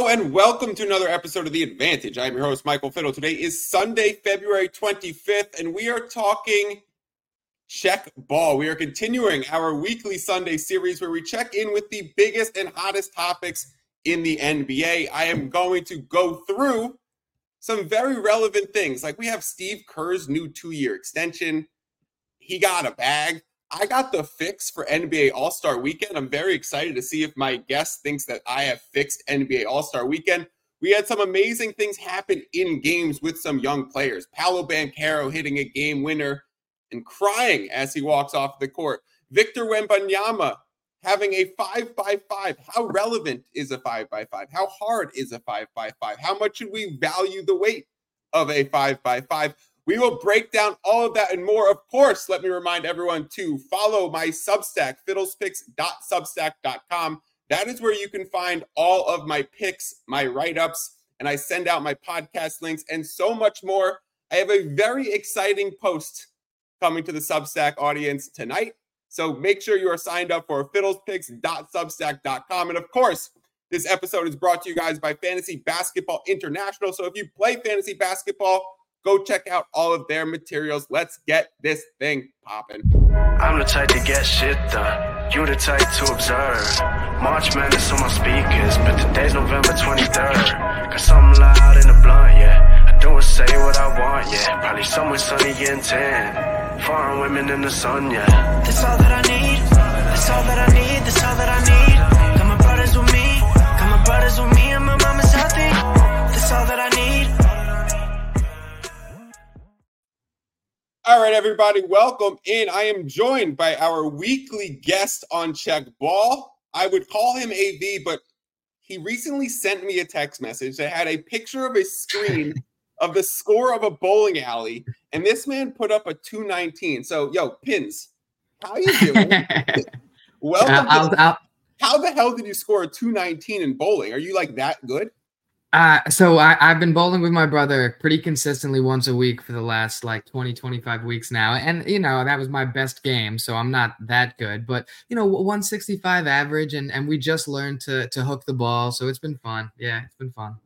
Hello and welcome to another episode of The Advantage. I'm your host, Michael Fiddle. Today is Sunday, February 25th, and we are talking check ball. We are continuing our weekly Sunday series where we check in with the biggest and hottest topics in the NBA. I am going to go through some very relevant things. Like we have Steve Kerr's new two year extension, he got a bag. I got the fix for NBA All Star Weekend. I'm very excited to see if my guest thinks that I have fixed NBA All Star Weekend. We had some amazing things happen in games with some young players. Paolo Banchero hitting a game winner and crying as he walks off the court. Victor Wembanyama having a five by five. How relevant is a five by five? How hard is a five by five? How much should we value the weight of a five by five? We will break down all of that and more. Of course, let me remind everyone to follow my Substack, fiddlespicks.substack.com. That is where you can find all of my picks, my write ups, and I send out my podcast links and so much more. I have a very exciting post coming to the Substack audience tonight. So make sure you are signed up for fiddlespicks.substack.com. And of course, this episode is brought to you guys by Fantasy Basketball International. So if you play fantasy basketball, Go check out all of their materials. Let's get this thing popping. I'm the type to get shit done. You the type to observe. March Madness on my speakers, but today's November 23rd. Cause I'm loud in the blunt, yeah. I don't say what I want, yeah. Probably somewhere sunny and tan. Foreign women in the sun, yeah. That's all that I need. That's all that I need. That's all that I need. Got my brothers with me. Got my brothers with me, and my All right, everybody, welcome in. I am joined by our weekly guest on Check Ball. I would call him AV, but he recently sent me a text message that had a picture of a screen of the score of a bowling alley, and this man put up a 219. So, yo, pins, how you doing? welcome. I'll, I'll, how the hell did you score a 219 in bowling? Are you like that good? Uh, so I, I've been bowling with my brother pretty consistently once a week for the last like 20, 25 weeks now. And, you know, that was my best game. So I'm not that good, but, you know, 165 average. And, and we just learned to, to hook the ball. So it's been fun. Yeah, it's been fun.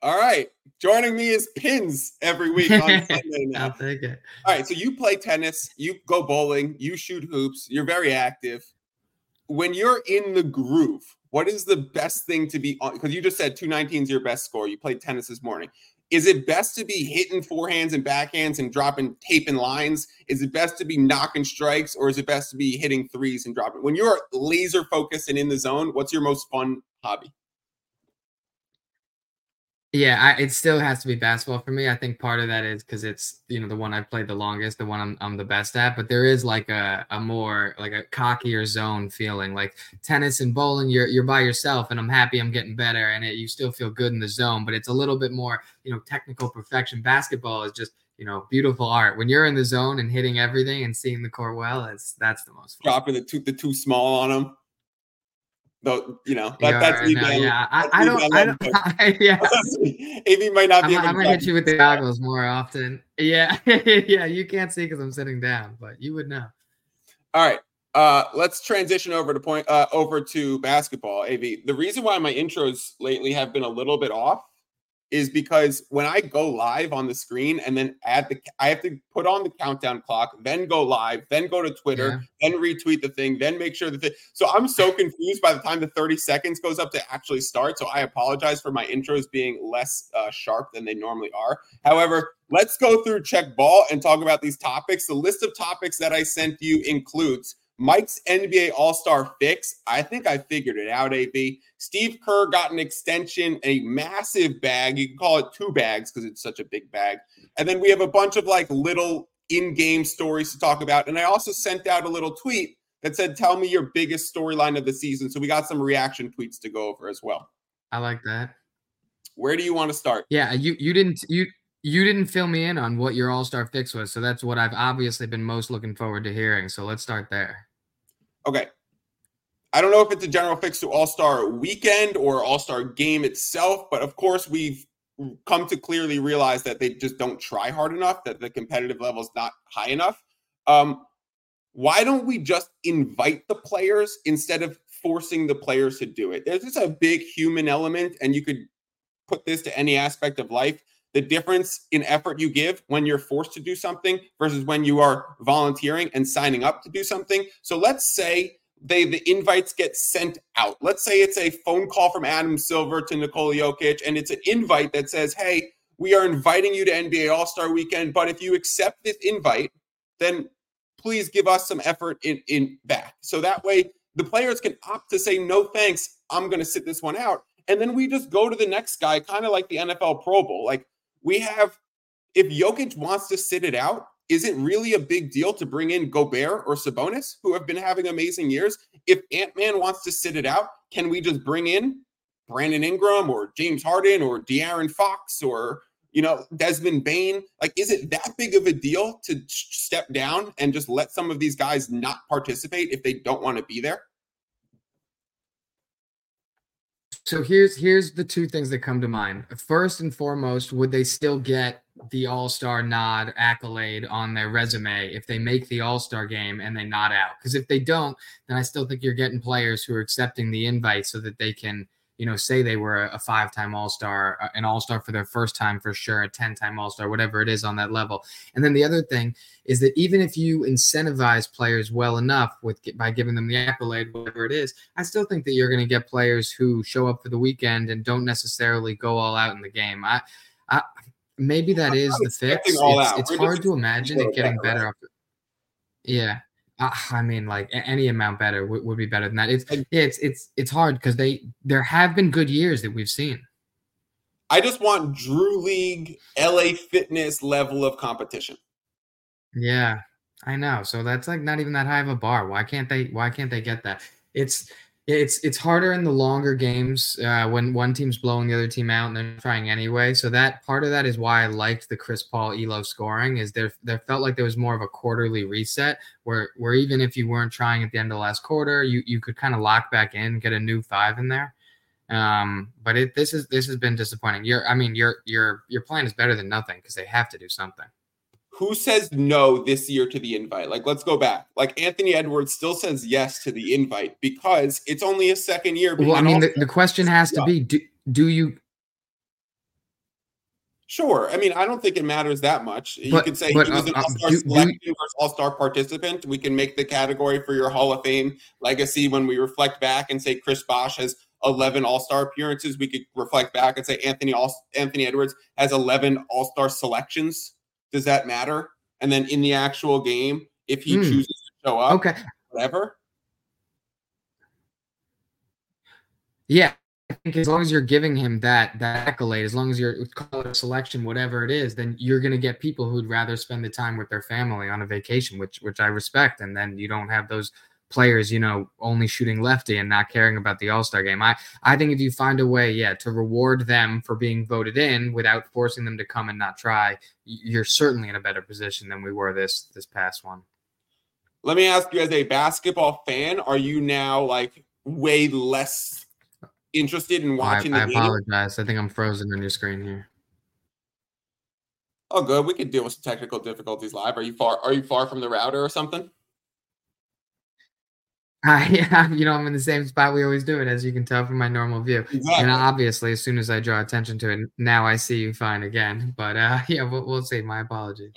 All right. Joining me is Pins every week on Sunday now. I'll take it. All right. So you play tennis, you go bowling, you shoot hoops, you're very active. When you're in the groove, what is the best thing to be on? Because you just said 219 is your best score. You played tennis this morning. Is it best to be hitting forehands and backhands and dropping taping lines? Is it best to be knocking strikes or is it best to be hitting threes and dropping? When you're laser focused and in the zone, what's your most fun hobby? Yeah, I, it still has to be basketball for me. I think part of that is because it's you know the one I've played the longest, the one I'm, I'm the best at. But there is like a, a more like a cockier zone feeling. Like tennis and bowling, you're you're by yourself, and I'm happy I'm getting better, and it, you still feel good in the zone. But it's a little bit more you know technical perfection. Basketball is just you know beautiful art. When you're in the zone and hitting everything and seeing the court well, it's that's the most fun. Dropping the two the too small on them. Though you know that, that's no, yeah. I, I, don't. I don't. I, yeah. AV might not be. I'm, I'm gonna hit you with the goggles more often. Yeah, yeah. You can't see because I'm sitting down, but you would know. All right. Uh, let's transition over to point uh, over to basketball. Av. The reason why my intros lately have been a little bit off is because when I go live on the screen and then add the, I have to put on the countdown clock, then go live, then go to Twitter, yeah. then retweet the thing, then make sure that the, so I'm so confused by the time the 30 seconds goes up to actually start. So I apologize for my intros being less uh, sharp than they normally are. However, let's go through check ball and talk about these topics. The list of topics that I sent you includes Mike's NBA All Star fix. I think I figured it out, AB. Steve Kerr got an extension, a massive bag. You can call it two bags because it's such a big bag. And then we have a bunch of like little in game stories to talk about. And I also sent out a little tweet that said, Tell me your biggest storyline of the season. So we got some reaction tweets to go over as well. I like that. Where do you want to start? Yeah, you you didn't you you didn't fill me in on what your all-star fix was. So that's what I've obviously been most looking forward to hearing. So let's start there. Okay. I don't know if it's a general fix to All Star weekend or All Star game itself, but of course, we've come to clearly realize that they just don't try hard enough, that the competitive level is not high enough. Um, why don't we just invite the players instead of forcing the players to do it? There's just a big human element, and you could put this to any aspect of life, the difference in effort you give when you're forced to do something versus when you are volunteering and signing up to do something. So let's say they the invites get sent out. Let's say it's a phone call from Adam Silver to Nikola Jokic, and it's an invite that says, "Hey, we are inviting you to NBA All Star Weekend, but if you accept this invite, then please give us some effort in in back." So that way, the players can opt to say, "No, thanks, I'm going to sit this one out," and then we just go to the next guy, kind of like the NFL Pro Bowl. Like we have, if Jokic wants to sit it out, is it really a big deal to bring in Gobert or Sabonis, who have been having amazing years? If Ant Man wants to sit it out, can we just bring in Brandon Ingram or James Harden or De'Aaron Fox or you know Desmond Bane? Like, is it that big of a deal to step down and just let some of these guys not participate if they don't want to be there? So here's here's the two things that come to mind. First and foremost, would they still get the All-Star nod accolade on their resume if they make the All-Star game and they nod out? Because if they don't, then I still think you're getting players who are accepting the invite so that they can – you know, say they were a, five-time All-Star, uh, an All-Star for their first time for sure, a ten-time All-Star, whatever it is on that level. And then the other thing is that even if you incentivize players well enough with by giving them the accolade, whatever it is, I still think that you're going to get players who show up for the weekend and don't necessarily go all out in the game. I, I maybe that is the fix. It's, it's hard to imagine it getting better. Yeah, I mean, like any amount better would, would be better than that. It's it's it's it's hard because they there have been good years that we've seen. I just want Drew League, LA Fitness level of competition. Yeah, I know. So that's like not even that high of a bar. Why can't they? Why can't they get that? It's it's it's harder in the longer games uh, when one team's blowing the other team out and they're trying anyway. So that part of that is why I liked the Chris Paul Elo scoring. Is there there felt like there was more of a quarterly reset where where even if you weren't trying at the end of the last quarter, you you could kind of lock back in, get a new five in there. Um, but it this is this has been disappointing. Your I mean your your your plan is better than nothing because they have to do something who says no this year to the invite? Like, let's go back. Like, Anthony Edwards still says yes to the invite because it's only a second year. Well, I mean, the, the, question has to be do, do you? Sure. I mean, I don't think it matters that much. But, you could say but, he was an uh, uh, all star selection versus all star participant. We can make the category for your Hall of Fame legacy when we reflect back and say Chris Bosh has 11 All Star appearances. We could reflect back and say Anthony all, Anthony Edwards has 11 All Star selections does that matter? And then in the actual game, if he mm. chooses to show up, okay, whatever. Yeah, I think as long as you're giving him that that accolade, as long as you're call it a selection, whatever it is, then you're gonna get people who'd rather spend the time with their family on a vacation, which which I respect. And then you don't have those players, you know, only shooting lefty and not caring about the All Star game. I I think if you find a way, yeah, to reward them for being voted in without forcing them to come and not try, you're certainly in a better position than we were this this past one. Let me ask you, as a basketball fan, are you now like way less interested in watching? I, I apologize. I think I'm frozen on your screen here. Oh, good. We could deal with some technical difficulties live. Are you far? Are you far from the router or something? Uh, yeah, you know, I'm in the same spot we always do it, as you can tell from my normal view. Exactly. And obviously, as soon as I draw attention to it, now I see you fine again. But uh, yeah, we'll, we'll see. My apologies.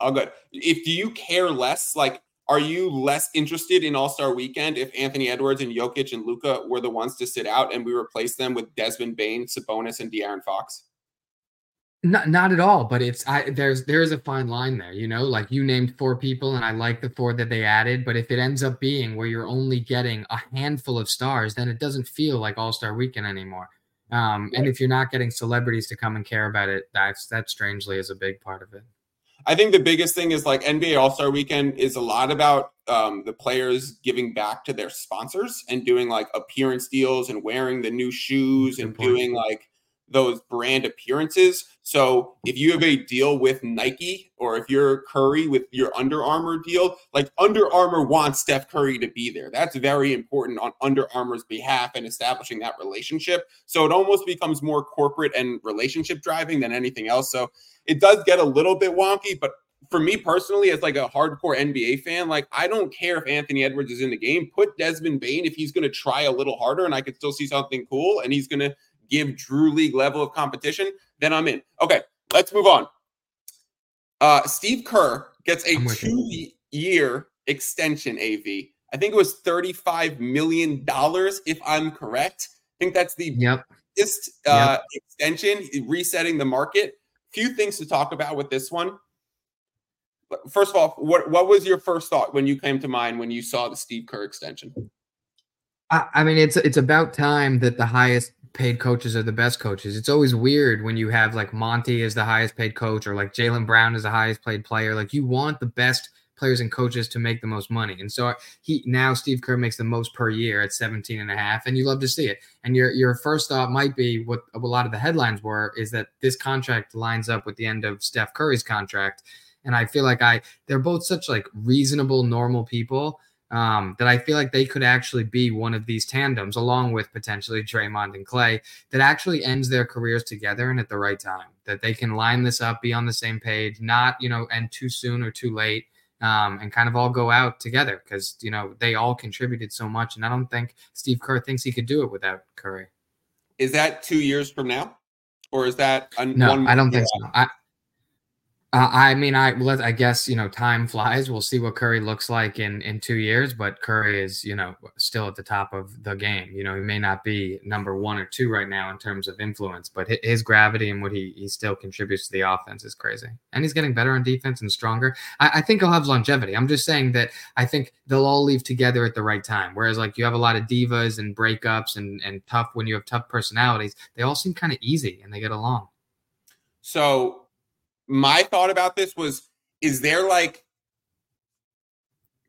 All good. If do you care less, like, are you less interested in All Star Weekend if Anthony Edwards and Jokic and Luka were the ones to sit out and we replace them with Desmond Bane, Sabonis, and De'Aaron Fox? Not not at all, but it's I there's there's a fine line there, you know. Like you named four people, and I like the four that they added. But if it ends up being where you're only getting a handful of stars, then it doesn't feel like All Star Weekend anymore. Um, and if you're not getting celebrities to come and care about it, that's that strangely is a big part of it. I think the biggest thing is like NBA All Star Weekend is a lot about um, the players giving back to their sponsors and doing like appearance deals and wearing the new shoes Good and point. doing like those brand appearances. So if you have a deal with Nike or if you're Curry with your Under Armour deal, like Under Armour wants Steph Curry to be there. That's very important on Under Armour's behalf and establishing that relationship. So it almost becomes more corporate and relationship driving than anything else. So it does get a little bit wonky, but for me personally, as like a hardcore NBA fan, like I don't care if Anthony Edwards is in the game. Put Desmond Bane if he's going to try a little harder, and I could still see something cool, and he's going to give Drew League level of competition, then I'm in. Okay, let's move on. Uh, Steve Kerr gets a two year extension, AV. I think it was $35 million, if I'm correct. I think that's the yep. biggest uh, yep. extension, resetting the market. Few things to talk about with this one. First of all, what, what was your first thought when you came to mind when you saw the Steve Kerr extension? I, I mean, it's it's about time that the highest paid coaches are the best coaches. It's always weird when you have like Monty as the highest paid coach or like Jaylen Brown as the highest paid player. Like you want the best players and coaches to make the most money. And so uh, he now Steve Kerr makes the most per year at 17 and a half and you love to see it. And your your first thought might be what a lot of the headlines were is that this contract lines up with the end of Steph Curry's contract. And I feel like I they're both such like reasonable normal people um, that I feel like they could actually be one of these tandems, along with potentially Draymond and Clay, that actually ends their careers together and at the right time. That they can line this up, be on the same page, not you know end too soon or too late, um, and kind of all go out together because you know they all contributed so much, and I don't think Steve Kerr thinks he could do it without Curry. Is that two years from now, or is that a, no? I don't think so. I, uh, I mean, I let I guess you know time flies. We'll see what Curry looks like in in two years, but Curry is you know still at the top of the game. You know, he may not be number one or two right now in terms of influence, but his gravity and what he he still contributes to the offense is crazy, and he's getting better on defense and stronger. I, I think he'll have longevity. I'm just saying that I think they'll all leave together at the right time. Whereas like you have a lot of divas and breakups and and tough when you have tough personalities, they all seem kind of easy and they get along. So my thought about this was is there like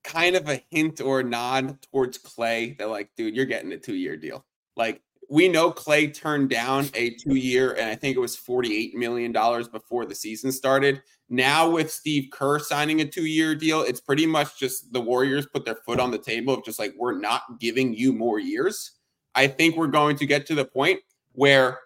kind of a hint or a nod towards Clay that like, dude, you're getting a two year deal. Like we know Clay turned down a two year, and I think it was $48 million before the season started. Now, with Steve Kerr signing a two year deal, it's pretty much just the Warriors put their foot on the table of just like, we're not giving you more years. I think we're going to get to the point where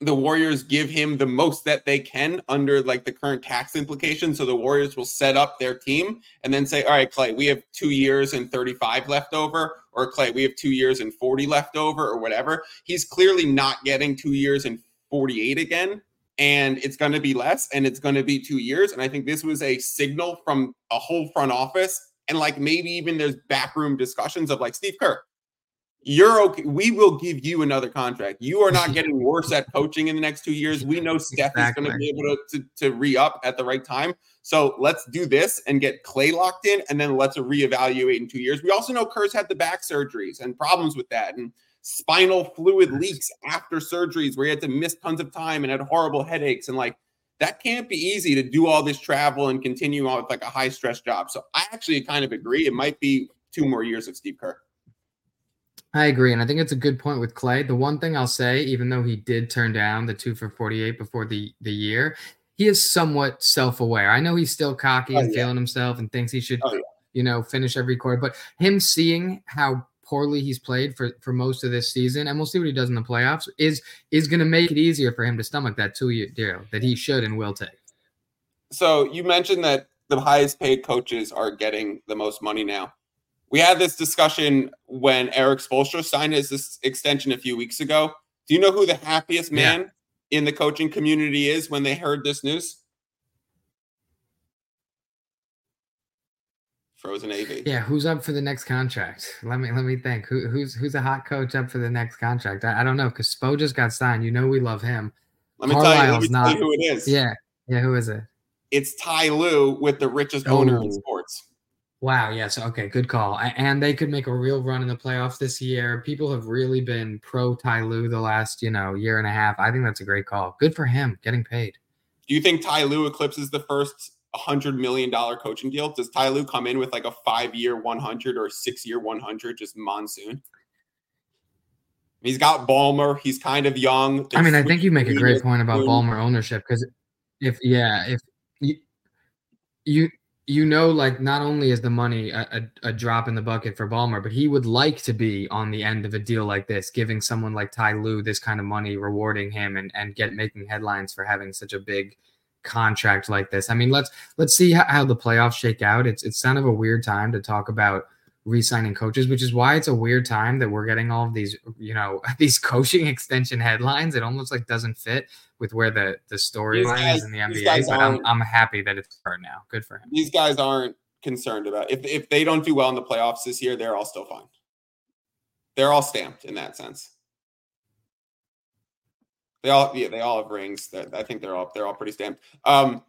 the Warriors give him the most that they can under like the current tax implications. So the Warriors will set up their team and then say, all right, Clay, we have two years and 35 left over, or Clay, we have two years and 40 left over, or whatever. He's clearly not getting two years and 48 again. And it's going to be less and it's going to be two years. And I think this was a signal from a whole front office. And like maybe even there's backroom discussions of like Steve Kerr, you're okay. We will give you another contract. You are not getting worse at coaching in the next two years. We know Steph exactly. is going to be able to, to, to re up at the right time. So let's do this and get Clay locked in, and then let's reevaluate in two years. We also know Kerr's had the back surgeries and problems with that, and spinal fluid leaks after surgeries where he had to miss tons of time and had horrible headaches. And like that can't be easy to do all this travel and continue on with like a high stress job. So I actually kind of agree. It might be two more years of Steve Kerr. I agree, and I think it's a good point with Clay. The one thing I'll say, even though he did turn down the two for forty-eight before the the year, he is somewhat self-aware. I know he's still cocky oh, and yeah. feeling himself and thinks he should, oh, yeah. you know, finish every quarter. But him seeing how poorly he's played for for most of this season, and we'll see what he does in the playoffs, is is going to make it easier for him to stomach that two-year deal that he should and will take. So you mentioned that the highest paid coaches are getting the most money now we had this discussion when Erik Spoelstra signed his extension a few weeks ago. Do you know who the happiest man yeah. in the coaching community is when they heard this news? Frozen AV. Yeah, who's up for the next contract? Let me let me think. Who, who's who's a hot coach up for the next contract? I, I don't know because Spo just got signed. You know we love him. Let me Carlisle's tell you. Let me not, tell you who it is. Yeah, yeah. Who is it? It's Ty Lue with the richest oh. owner in sports. Wow. Yes. Okay. Good call. And they could make a real run in the playoffs this year. People have really been pro Ty Lue the last, you know, year and a half. I think that's a great call. Good for him getting paid. Do you think Ty Lue eclipses the first $100 million coaching deal? Does Ty Lue come in with like a five year 100 or six year 100 just monsoon? He's got Ballmer. He's kind of young. I mean, I think you make a great point about Ballmer ownership because if, yeah, if you, you, you know, like not only is the money a, a, a, drop in the bucket for Ballmer, but he would like to be on the end of a deal like this, giving someone like Ty Lue this kind of money, rewarding him and, and get making headlines for having such a big contract like this. I mean, let's let's see how, how the playoffs shake out. It's it's kind of a weird time to talk about re-signing coaches, which is why it's a weird time that we're getting all of these, you know, these coaching extension headlines. It almost like doesn't fit with where the the storyline is in the NBA. But I'm I'm happy that it's hard now. Good for him. These guys aren't concerned about if if they don't do well in the playoffs this year, they're all still fine. They're all stamped in that sense. They all yeah, they all have rings. I think they're all they're all pretty stamped. Um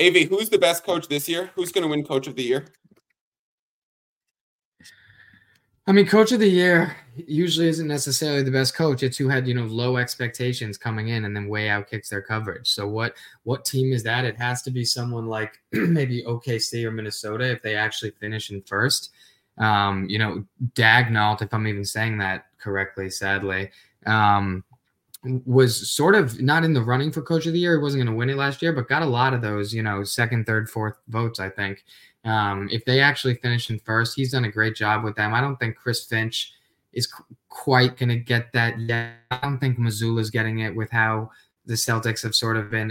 AV, who's the best coach this year? Who's going to win coach of the year? I mean, coach of the year usually isn't necessarily the best coach. It's who had you know low expectations coming in and then way out kicks their coverage. So what what team is that? It has to be someone like maybe OKC or Minnesota if they actually finish in first. Um, you know, Daigneault, if I'm even saying that correctly, sadly, um, was sort of not in the running for coach of the year. He wasn't going to win it last year, but got a lot of those, you know, second, third, fourth votes, I think. Um, if they actually finish in first, he's done a great job with them. I don't think Chris Finch is quite going to get that yet. I don't think Mazzulla's getting it with how the Celtics have sort of been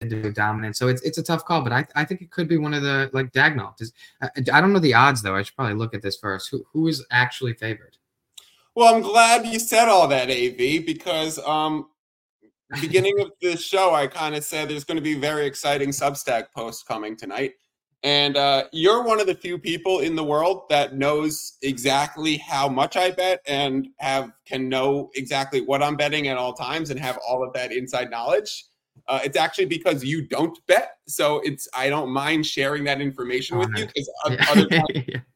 into dominant. So it's it's a tough call, but I, I think it could be one of the like Daigneault. I, I don't know the odds though. I should probably look at this first. Who who is actually favored? Well, I'm glad you said all that, AV, because um, beginning of the show, I kind of said there's going to be very exciting Substack posts coming tonight. And uh, you're one of the few people in the world that knows exactly how much I bet and have can know exactly what I'm betting at all times and have all of that inside knowledge. Uh, it's actually because you don't bet, so it's I don't mind sharing that information with you because other, times,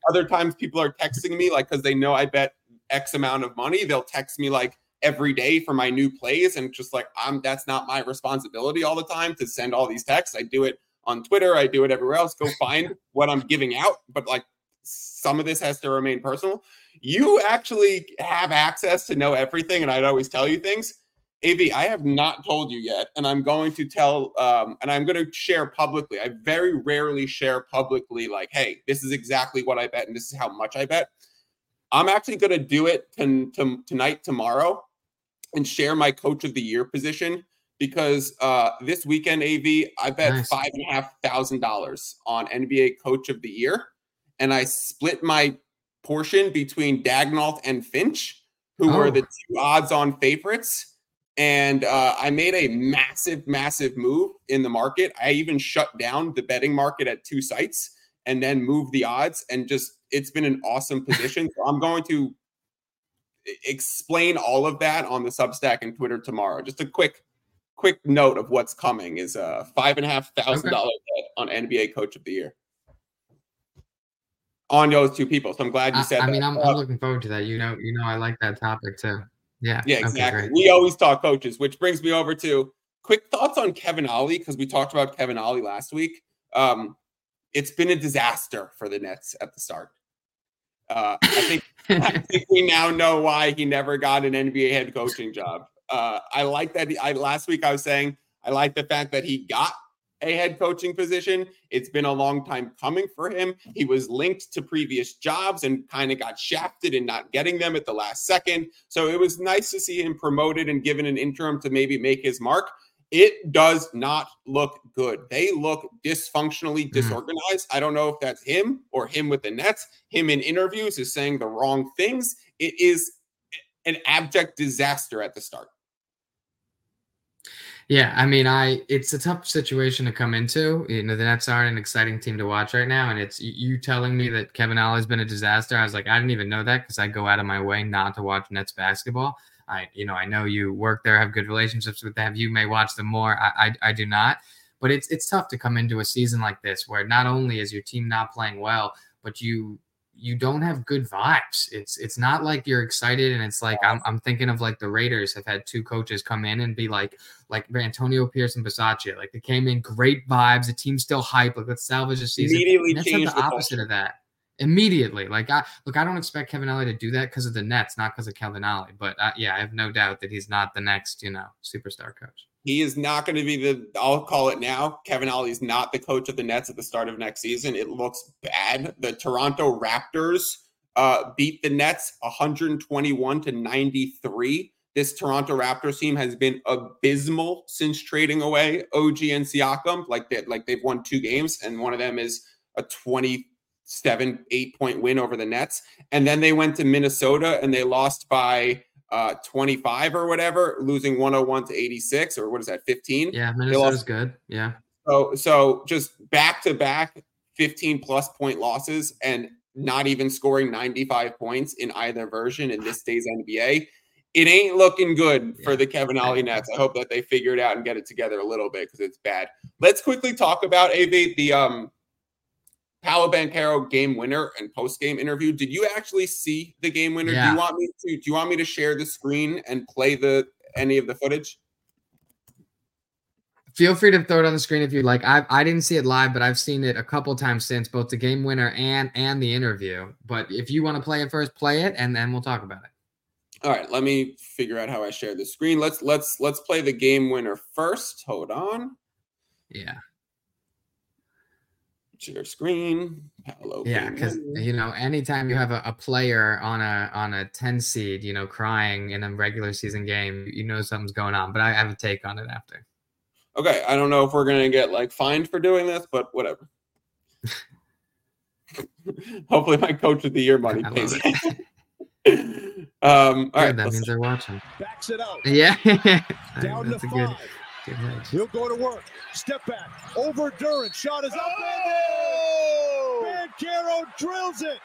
other times people are texting me like because they know I bet X amount of money, they'll text me like every day for my new plays, and just like I'm that's not my responsibility all the time to send all these texts. I do it on Twitter. I do it everywhere else. Go find what I'm giving out. But like some of this has to remain personal. You actually have access to know everything, and I'd always tell you things. AV, I have not told you yet, and I'm going to tell, um, and I'm going to share publicly. I very rarely share publicly, like, hey, this is exactly what I bet, and this is how much I bet. I'm actually going to do it to, to, tonight, tomorrow, and share my coach of the year position because uh, this weekend, AV, I bet nice. five and a half thousand dollars on NBA Coach of the Year, and I split my portion between Daigneault and Finch, who oh. were the two odds-on favorites. And uh, I made a massive, massive move in the market. I even shut down the betting market at two sites and then moved the odds. And just it's been an awesome position. so I'm going to explain all of that on the Substack and Twitter tomorrow. Just a quick quick note of what's coming is a five and a half thousand dollar bet on NBA Coach of the Year on those two people. So I'm glad you said. I, I mean, I'm, I'm, looking forward to that. You know, you know, I like that topic too. Yeah, yeah, exactly. Okay, we always talk coaches, which brings me over to quick thoughts on Kevin Ollie because we talked about Kevin Ollie last week. Um, it's been a disaster for the Nets at the start. Uh, I think I think we now know why he never got an NBA head coaching job. Uh, I like that. He, I last week I was saying I like the fact that he got a head coaching position. It's been a long time coming for him. He was linked to previous jobs and kind of got shafted in not getting them at the last second. So it was nice to see him promoted and given an interim to maybe make his mark. It does not look good. They look dysfunctionally mm. disorganized. I don't know if that's him or him with the Nets. Him in interviews is saying the wrong things. It is an abject disaster at the start. Yeah, I mean, I it's a tough situation to come into. You know, the Nets aren't an exciting team to watch right now, and it's you telling me that Kevin Ollie's been a disaster. I was like, I didn't even know that because I go out of my way not to watch Nets basketball. I, you know, I know you work there, have good relationships with them. You may watch them more. I, I, I do not. But it's it's tough to come into a season like this where not only is your team not playing well, but you you don't have good vibes. It's it's not like you're excited and it's like I'm I'm thinking of like the Raiders have had two coaches come in and be like like Antonio Pierce and Bisaccia. Like they came in great vibes, the team's still hype, like let's salvage the season. Immediately Nets the, the opposite of that. Immediately. Like I look, I don't expect Kevin Ollie to do that because of the Nets, not because of Kevin Ollie. But uh, yeah, I have no doubt that he's not the next, you know, superstar coach. He is not going to be the, I'll call it now. Kevin Ollie's not the coach of the Nets at the start of next season. It looks bad. The Toronto Raptors uh, beat the Nets 121 to 93. This Toronto Raptors team has been abysmal since trading away OG and Siakam. Like that, like they've won two games, and one of them is a 27, eight point win over the Nets. And then they went to Minnesota and they lost by uh 25 or whatever, losing 101 to 86, or what is that, 15? Yeah, Minnesota's good. Yeah. So so just back to back 15 plus point losses and not even scoring 95 points in either version in this day's NBA. It ain't looking good for the Kevin Ollie Nets. I hope that they figure it out and get it together a little bit because it's bad. Let's quickly talk about AV the um Paolo Banchero game winner and post game interview. Did you actually see the game winner? Do you want me to do you want me to share the screen and play the any of the footage? Feel free to throw it on the screen if you like. I I didn't see it live, but I've seen it a couple times since both the game winner and and the interview. But if you want to play it first, play it, and then we'll talk about it. All right, let me figure out how I share the screen. Let's let's let's play the game winner first. Hold on. Yeah, Share screen. Paolo yeah, because you know, anytime you have a, a player on a on a ten seed, you know, crying in a regular season game, you know something's going on. But I have a take on it after. Okay, I don't know if we're gonna get like fined for doing this, but whatever. Hopefully, my coach of the year money I pays. it. it. um, all Good, right, that let's- means they're watching. Backs it out. Yeah, Down to that's a five. good hedge. He'll go to work. Step back. Over Durant. Shot is up and in. Oh! Banchero drills it.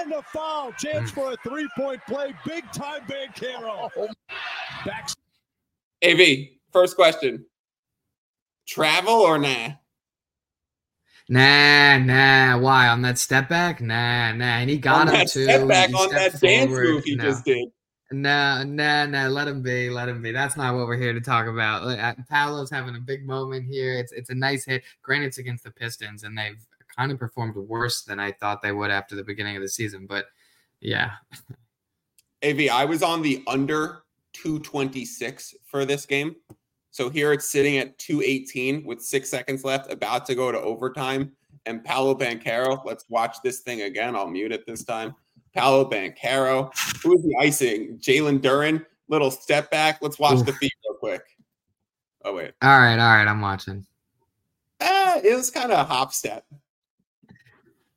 And a foul. Chance for a three-point play. Big time Banchero. Backs AV, first question: travel or nah? Nah, nah. Why on that step back? Nah, nah. And he got on him that too. step back on that stepped dance move he No. just did. No, no, no. Let him be. Let him be. That's not what we're here to talk about. Paolo's having a big moment here. It's it's a nice hit. Granted, it's against the Pistons, and they've kind of performed worse than I thought they would after the beginning of the season. But yeah, AV, I was on the under 226 for this game. So here it's sitting at 218 with six seconds left, about to go to overtime. And Paolo Banchero, let's watch this thing again. I'll mute it this time. Paolo Banchero. Who is the icing? Jalen Duren. Little step back. Let's watch Oof. the feed real quick. Oh, wait. all right, all right. I'm watching. Ah, it was kind of a hop step.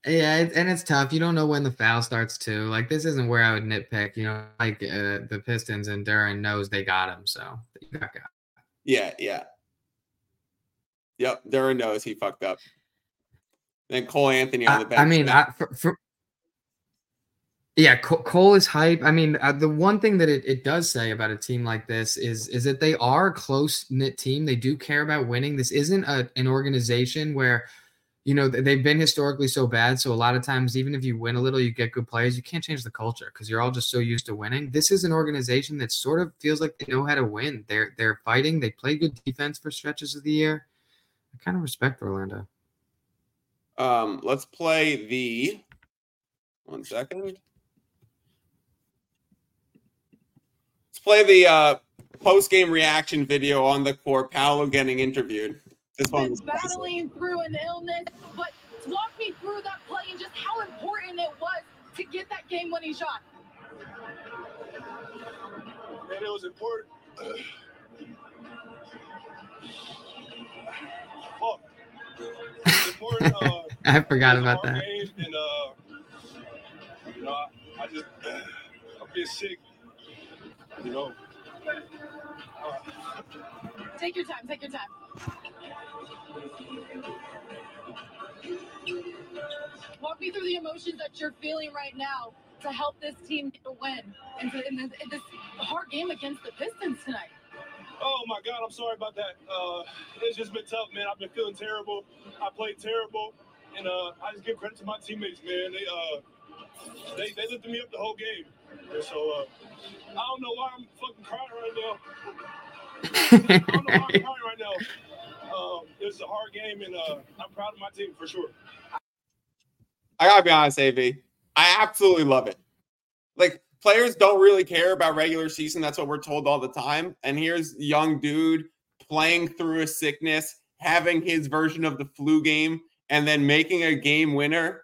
Yeah, it, and it's tough. You don't know when the foul starts too. Like this isn't where I would nitpick. You know, like uh, the Pistons and Duren knows they got him, so they got got. Yeah, yeah. Yep, Duren knows he fucked up. Then Cole Anthony on the bench. I mean, I, for, for, yeah, Cole, is hype. I mean, uh, the one thing that it, it does say about a team like this is is that they are a close knit team. They do care about winning. This isn't a, an organization where, you know, they've been historically so bad. So a lot of times, even if you win a little, you get good players. You can't change the culture because you're all just so used to winning. This is an organization that sort of feels like they know how to win. They're they're fighting. They play good defense for stretches of the year. I kind of respect Orlando. Um, let's play the one second. Play the uh post game reaction video on the court. Paolo getting interviewed. This one was battling through an illness, but walk me through that play and just how important it was to get that game-winning shot. And it was important. Fuck. It important. Uh, I forgot it was a about that. game, and uh, you know, I, I just I'm getting sick. You know. Take your time, take your time. Walk me through the emotions that you're feeling right now to help this team get a win in, in, this, in this hard game against the Pistons tonight. Oh my God, I'm sorry about that. Uh, it's just been tough, man. I've been feeling terrible. I played terrible, and uh, I just give credit to my teammates, man. They uh, they they lifted me up the whole game. And so uh, I don't know why I'm fucking crying right now. I don't know why I'm crying right now. Um, it was a hard game, and uh, I'm proud of my team for sure. I gotta be honest, AV. I absolutely love it. Like players don't really care about regular season. That's what we're told all the time. And here's young dude playing through a sickness, having his version of the flu game, and then making a game winner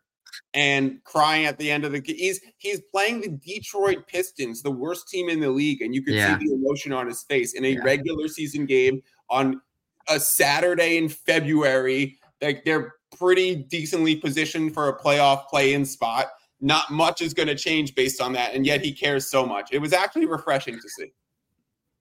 and crying at the end of the game. He's he's playing the Detroit Pistons, the worst team in the league, and you can Yeah. see the emotion on his face in a Yeah. regular season game on a Saturday in February. Like they're pretty decently positioned for a playoff play in spot. Not much is going to change based on that. And yet he cares so much. It was actually refreshing to see.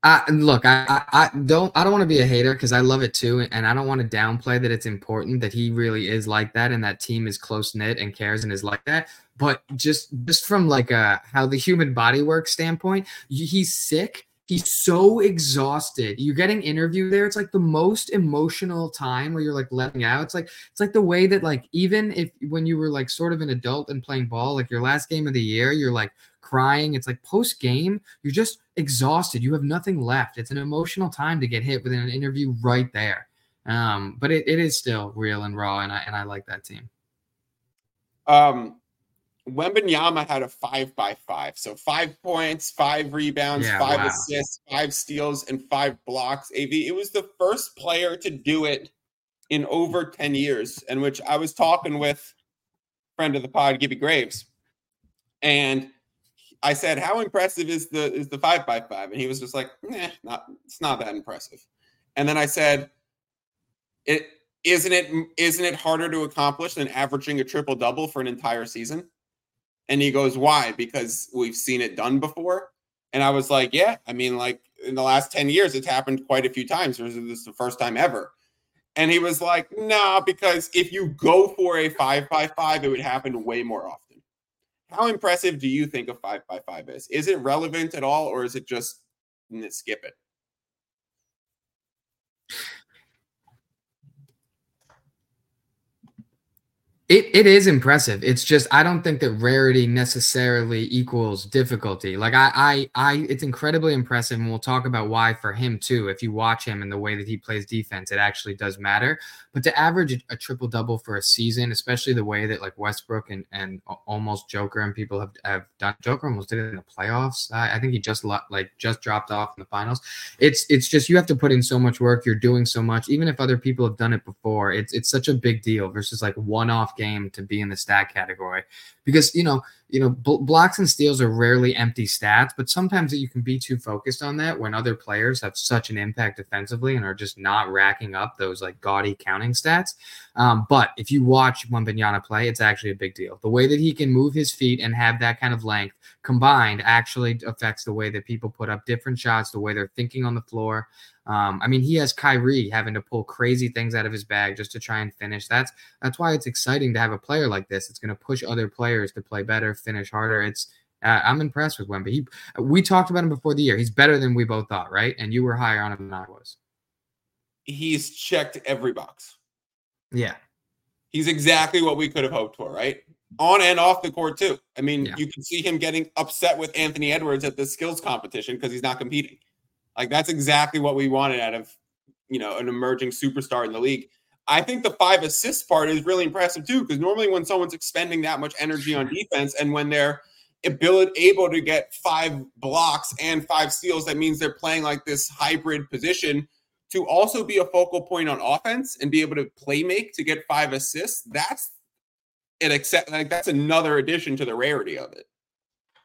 I look, I, I, don't I don't want to be a hater because I love it too, and I don't want to downplay that it's important that he really is like that and that team is close knit and cares and is like that. But just just from like a how the human body works standpoint, he's sick he's so exhausted. You're getting interviewed there. It's like the most emotional time where you're like letting out. It's like it's like the way that like even if when you were like sort of an adult and playing ball, like your last game of the year, you're like crying. It's like post game, you're just exhausted. You have nothing left. It's an emotional time to get hit with an interview right there. Um, but it, it is still real and raw, and I and I like that team. Um, Wembanyama had a five by five. So five points, five rebounds, yeah, five wow. assists, five steals, and five blocks. AV, it was the first player to do it in over 10 years, in which I was talking with friend of the pod, Gibby Graves. And I said, How impressive is the is the five by five? And he was just like, nah, not it's not that impressive. And then I said, It isn't it isn't it harder to accomplish than averaging a triple double for an entire season? And he goes, Why? Because we've seen it done before. And I was like, Yeah, I mean, like in the last 10 years, it's happened quite a few times. Or is this the first time ever? And he was like, Nah, because if you go for a five by five, it would happen way more often. How impressive do you think a five by five is? Is it relevant at all, or is it just skip it? It, it is impressive. It's just I don't think that rarity necessarily equals difficulty. Like I, I I it's incredibly impressive, and we'll talk about why for him too. If you watch him and the way that he plays defense, it actually does matter. But to average a triple double for a season, especially the way that like Westbrook and and almost Joker and people have, have done Joker almost did it in the playoffs. I, I think he just like just dropped off in the finals. It's it's just you have to put in so much work. You're doing so much, even if other people have done it before. It's it's such a big deal versus like one off game to be in the stat category. Because you know you know bl- blocks and steals are rarely empty stats but sometimes you can be too focused on that when other players have such an impact defensively and are just not racking up those like gaudy counting stats um, but if you watch Wembanyama play it's actually a big deal the way that he can move his feet and have that kind of length combined actually affects the way that people put up different shots the way they're thinking on the floor um, I mean, he has Kyrie having to pull crazy things out of his bag just to try and finish. That's that's why it's exciting to have a player like this. It's going to push other players to play better, finish harder. It's uh, I'm impressed with Wemby. He, we talked about him before the year. He's better than we both thought, right? And you were higher on him than I was. He's checked every box. Yeah. He's exactly what we could have hoped for, right? On and off the court, too. I mean, yeah. you can see him getting upset with Anthony Edwards at the skills competition because he's not competing. Like that's exactly what we wanted out of you know an emerging superstar in the league. I think the five assists part is really impressive too, because normally when someone's expending that much energy on defense and when they're ability able to get five blocks and five steals, that means they're playing like this hybrid position to also be a focal point on offense and be able to play make to get five assists. That's it. Except like that's another addition to the rarity of it.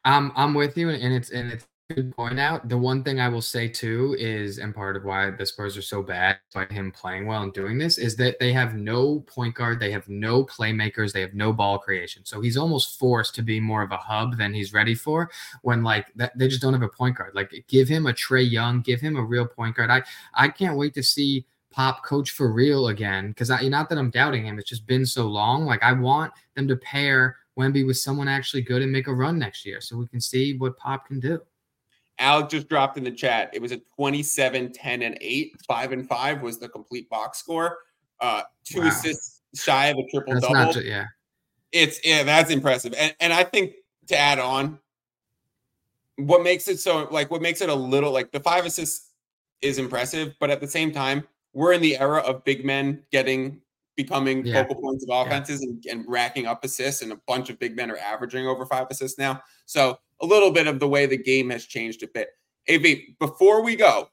I'm I'm with you, and it's and it's good point out. The one thing I will say too is, and part of why the Spurs are so bad by him playing well and doing this is that they have no point guard, they have no playmakers, they have no ball creation. So he's almost forced to be more of a hub than he's ready for. When like that, they just don't have a point guard. Like give him a Trae Young, give him a real point guard. I I can't wait to see. Pop coach for real again because I not that I'm doubting him. It's just been so long. Like I want them to pair Wemby with someone actually good and make a run next year so we can see what Pop can do. Alec just dropped in the chat. It was a 27, 10, and 8. 5 and 5 was the complete box score. Uh, two wow. assists shy of a triple that's double. Just, yeah. It's yeah, that's impressive. And and I think to add on, what makes it so like what makes it a little like the five assists is impressive, but at the same time, we're in the era of big men getting becoming yeah. focal points of offenses yeah. and, and racking up assists, and a bunch of big men are averaging over five assists now. So a little bit of the way the game has changed a bit. AV, before we go,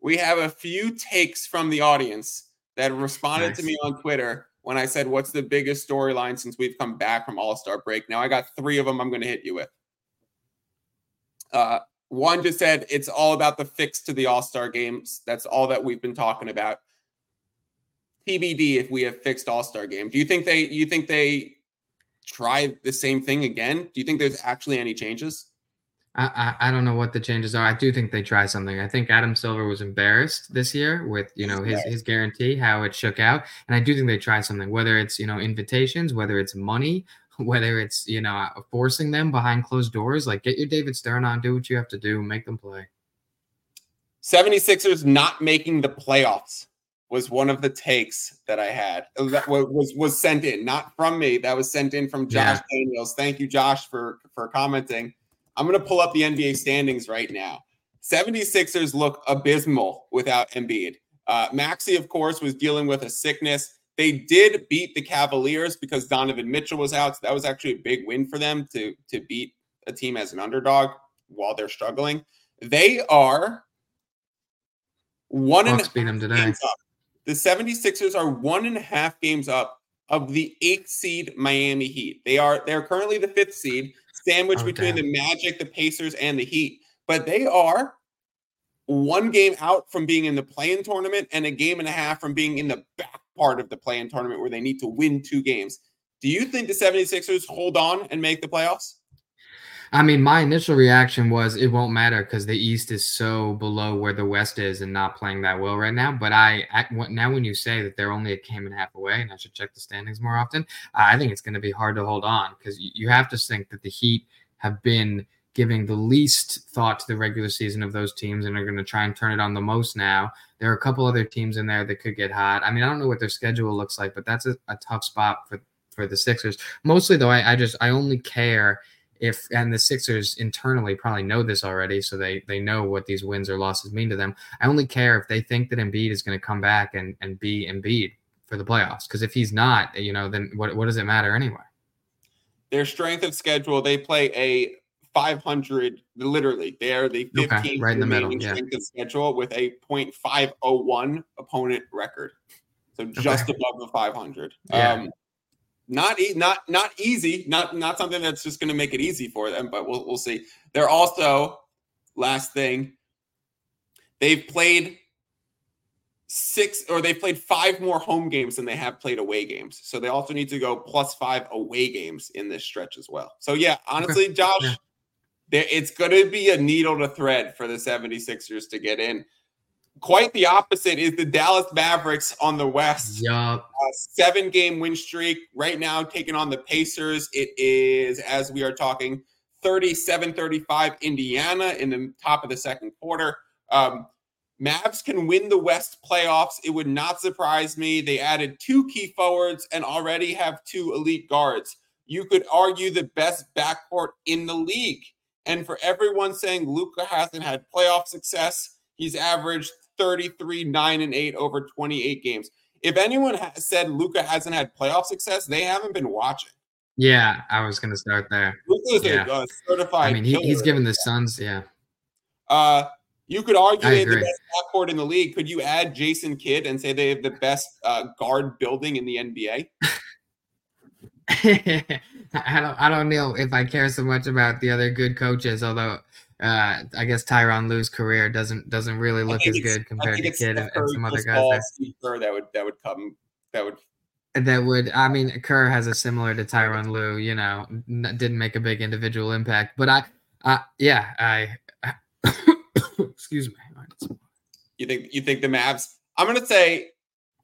we have a few takes from the audience that responded nice. to me on Twitter when I said, What's the biggest storyline since we've come back from All Star break? Now I got three of them I'm going to hit you with. Uh, one just said, It's all about the fix to the All Star games. That's all that we've been talking about. TBD if we have fixed All Star game. Do you think they? You think they try the same thing again? Do you think there's actually any changes? I, I, I don't know what the changes are. I do think they try something. I think Adam Silver was embarrassed this year with you know his his guarantee how it shook out, and I do think they try something. Whether it's you know invitations, whether it's money, whether it's you know uh, forcing them behind closed doors, like get your David Stern on, do what you have to do, make them play. 76ers not making the playoffs was one of the takes that I had. That was was sent in, not from me. That was sent in from Josh yeah. Daniels. Thank you, Josh, for for commenting. I'm going to pull up the NBA standings right now. 76ers look abysmal without Embiid. Uh, Maxey, of course, was dealing with a sickness. They did beat the Cavaliers because Donovan Mitchell was out. So that was actually a big win for them to, to beat a team as an underdog while they're struggling. They are one and beat them today. up. The 76ers are one and a half games up of the eighth seed Miami Heat. They are they're currently the fifth seed, sandwiched oh, between damn. the Magic, the Pacers, and the Heat. But they are one game out from being in the play-in tournament and a game and a half from being in the back part of the play-in tournament where they need to win two games. Do you think the 76ers hold on and make the playoffs? I mean, my initial reaction was it won't matter because the East is so below where the West is and not playing that well right now. But I, I now when you say that they're only a game and a half away, and I should check the standings more often, I think it's going to be hard to hold on because you have to think that the Heat have been giving the least thought to the regular season of those teams and are going to try and turn it on the most now. There are a couple other teams in there that could get hot. I mean, I don't know what their schedule looks like, but that's a, a tough spot for for the Sixers. Mostly though, I, I just I only care if and the Sixers internally probably know this already, so they they know what these wins or losses mean to them. I only care if they think that Embiid is going to come back and and be Embiid for the playoffs. Because if he's not, you know, then what what does it matter anyway? Their strength of schedule, they play a 500. Literally, they are the 15th okay, right in the middle, yeah. strength of schedule with a .501 opponent record, so just okay. above the 500. Yeah. Um, not e- not not easy, not not something that's just going to make it easy for them, but we'll we'll see. They're also last thing. They've played six or they've played five more home games than they have played away games. So they also need to go plus five away games in this stretch as well. So yeah, honestly, Josh, yeah. it's going to be a needle to thread for the 76ers to get in. Quite the opposite is the Dallas Mavericks on the West. Yeah. Uh, seven game win streak right now, taking on the Pacers. It is, as we are talking, 37 35 Indiana in the top of the second quarter. Um, Mavs can win the West playoffs. It would not surprise me. They added two key forwards and already have two elite guards. You could argue the best backcourt in the league. And for everyone saying Luka hasn't had playoff success, he's averaged 33, 9, and 8 over 28 games. If anyone has said Luka hasn't had playoff success, they haven't been watching. Yeah, I was going to start there. Luka's yeah. a certified. I mean, he, he's given the Suns, yeah. Uh, you could argue they have the best backcourt in the league. Could you add Jason Kidd and say they have the best uh, guard building in the NBA? I don't I don't know if I care so much about the other good coaches, although uh, I guess Tyronn Lue's career doesn't doesn't really look as good compared to Kidd and, and, some other guys. There. that would that would come that would that would I mean Kerr has a similar to Tyronn Lue, you know, n- didn't make a big individual impact, but I, I yeah, I, I excuse me. You think you think the Mavs? I'm gonna say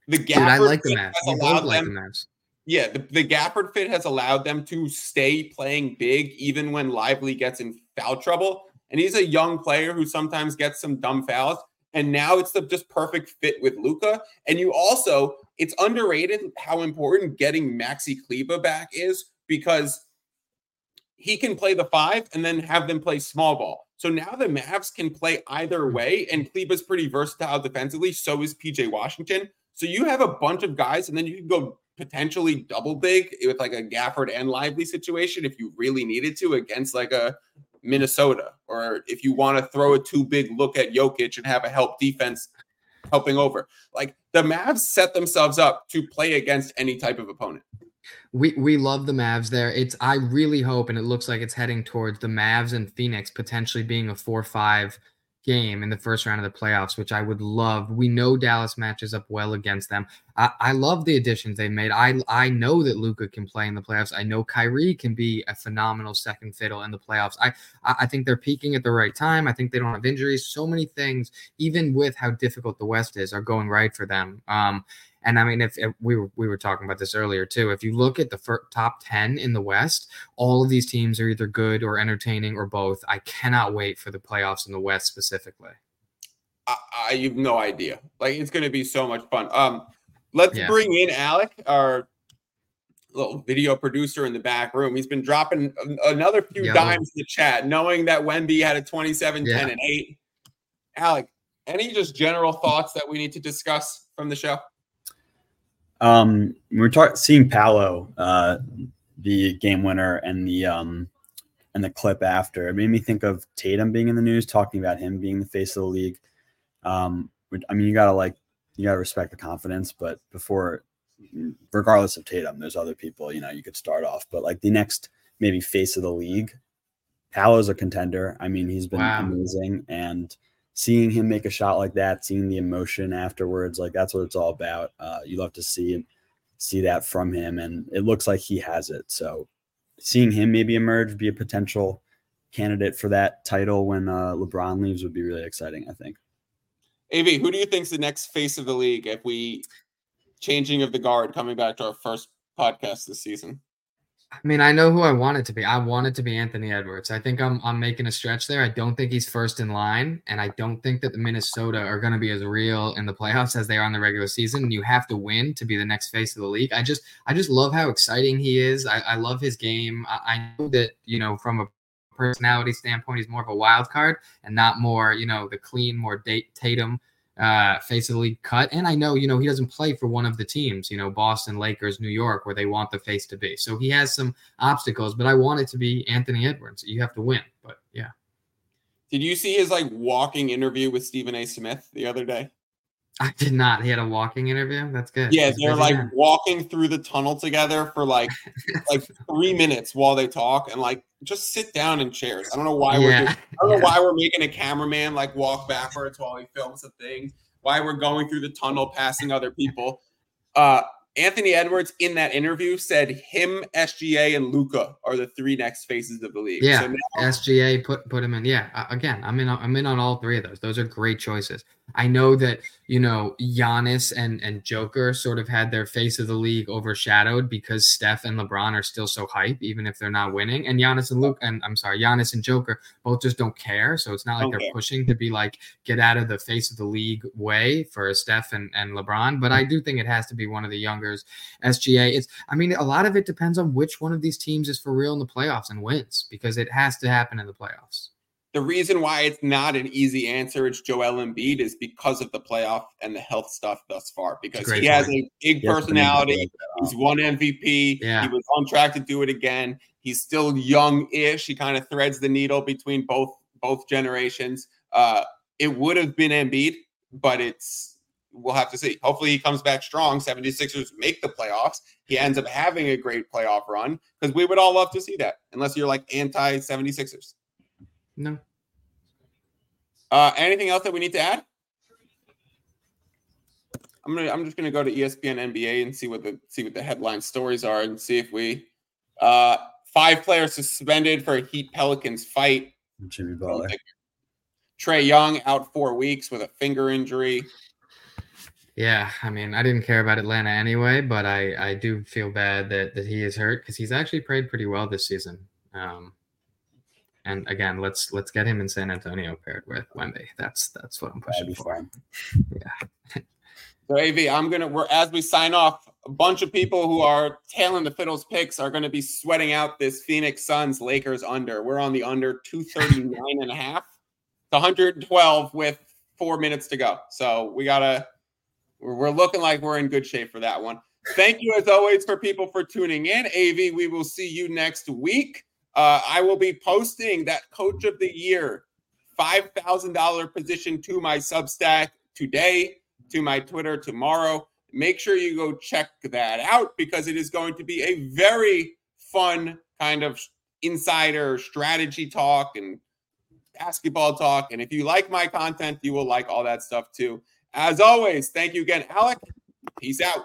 the Gafford Dude, I like the Mavs. Both like them, the Mavs. Yeah, the, the Gafford fit has allowed them to stay playing big even when Lively gets in foul trouble and he's a young player who sometimes gets some dumb fouls. And now it's the just perfect fit with Luka. And you also, it's underrated how important getting Maxi Kleber back is because he can play the five and then have them play small ball. So now the Mavs can play either way, and Kleber's pretty versatile defensively. So is PJ Washington. So you have a bunch of guys, and then you can go potentially double big with like a Gafford and Lively situation if you really needed to against like a Minnesota, or if you want to throw a too big look at Jokic and have a help defense helping over. Like the Mavs set themselves up to play against any type of opponent. We we love the Mavs there. It's I really hope, and it looks like it's heading towards the Mavs and Phoenix potentially being a four five game in the first round of the playoffs, which I would love. We know Dallas matches up well against them. I, I love the additions they made. I I know that Luka can play in the playoffs. I know Kyrie can be a phenomenal second fiddle in the playoffs. I I think they're peaking at the right time. I think they don't have injuries. So many things, even with how difficult the West is, are going right for them. Um, and I mean, if, if, we were we were talking about this earlier too, if you look at the first, top ten in the West, all of these teams are either good or entertaining or both. I cannot wait for the playoffs in the West specifically. I, I have no idea. Like it's going to be so much fun. Um, let's yeah. bring in Alec, our little video producer in the back room. He's been dropping another few Yo. dimes in the chat, knowing that Wemby had a 27, yeah. 10, and 8. Alec, any just general thoughts that we need to discuss from the show? Um, we're seeing Paolo, uh, the game winner, and the um, and the clip after. It made me think of Tatum being in the news, talking about him being the face of the league. Um, I mean, you gotta like you gotta respect the confidence, but before, regardless of Tatum, there's other people. You know, you could start off, but like the next maybe face of the league, Paolo's a contender. I mean, he's been wow. amazing, and seeing him make a shot like that, seeing the emotion afterwards, like that's what it's all about. Uh, you love to see see that from him, and it looks like he has it. So seeing him maybe emerge, be a potential candidate for that title when uh, LeBron leaves would be really exciting. I think. Av, who do you think's the next face of the league if we changing of the guard coming back to our first podcast this season? I mean, I know who I want it to be. I want it to be Anthony Edwards. I think I'm I'm making a stretch there. I don't think he's first in line, and I don't think that the Minnesota are going to be as real in the playoffs as they are in the regular season. You have to win to be the next face of the league. I just I just love how exciting he is. I, I love his game. I, I know that you know from a personality standpoint, he's more of a wild card and not more you know the clean, more date Tatum uh, face of the league cut. And I know, you know, he doesn't play for one of the teams, you know, Boston, Lakers, New York, where they want the face to be. So he has some obstacles, but I want it to be Anthony Edwards. You have to win. But yeah. Did you see his like walking interview with Stephen A. Smith the other day? I did not. He had a walking interview. That's good. Yeah, they're like man. walking through the tunnel together for like like three minutes while they talk, and like just sit down in chairs. I don't know why yeah. we're doing, I don't know why we're making a cameraman like walk backwards while he films the thing. Why we're going through the tunnel, passing other people. Uh, Anthony Edwards in that interview said him, SGA, and Luka are the three next faces of the league. Yeah, so now- SGA put put him in. Yeah, again, I'm in. I'm in on all three of those. Those are great choices. I know that you know Giannis and and Joker sort of had their face of the league overshadowed because Steph and LeBron are still so hype, even if they're not winning. And Giannis and Luke, and I'm sorry, Giannis and Joker both just don't care. So it's not like okay. they're pushing to be like get out of the face of the league way for Steph and and LeBron. But I mm-hmm. do think it has to be one of the youngers. SGA. It's I mean a lot of it depends on which one of these teams is for real in the playoffs and wins because it has to happen in the playoffs the reason why it's not an easy answer, it's Joel Embiid, is because of the playoff and the health stuff thus far. Because he point. has a big personality. He's won MVP. Yeah. He was on track to do it again. He's still young-ish. He kind of threads the needle between both both generations. Uh, it would have been Embiid, but it's we'll have to see. Hopefully he comes back strong. 76ers make the playoffs. He ends up having a great playoff run because we would all love to see that, unless you're like anti 76ers. No. Uh, anything else that we need to add? I'm gonna. I'm just gonna go to ESPN NBA and see what the see what the headline stories are and see if we. Uh, five players suspended for a Heat Pelicans fight. Jimmy Butler. Trae Young out four weeks with a finger injury. Yeah, I mean, I didn't care about Atlanta anyway, but I I do feel bad that that he is hurt because he's actually played pretty well this season. Um, and again, let's let's get him in San Antonio paired with Wemby. That's that's what I'm pushing for. Yeah. So AV, I'm gonna we're as we sign off, a bunch of people who are tailing the fiddles picks are gonna be sweating out this Phoenix Suns Lakers under. We're on the under 239 and a half. It's 112 with four minutes to go. So we gotta we're, we're looking like we're in good shape for that one. Thank you as always for people for tuning in. AV, we will see you next week. Uh, I will be posting that coach of the year $5,000 position to my Substack today, to my Twitter tomorrow. Make sure you go check that out because it is going to be a very fun kind of insider strategy talk and basketball talk. And if you like my content, you will like all that stuff too. As always, thank you again, Alec. Peace out.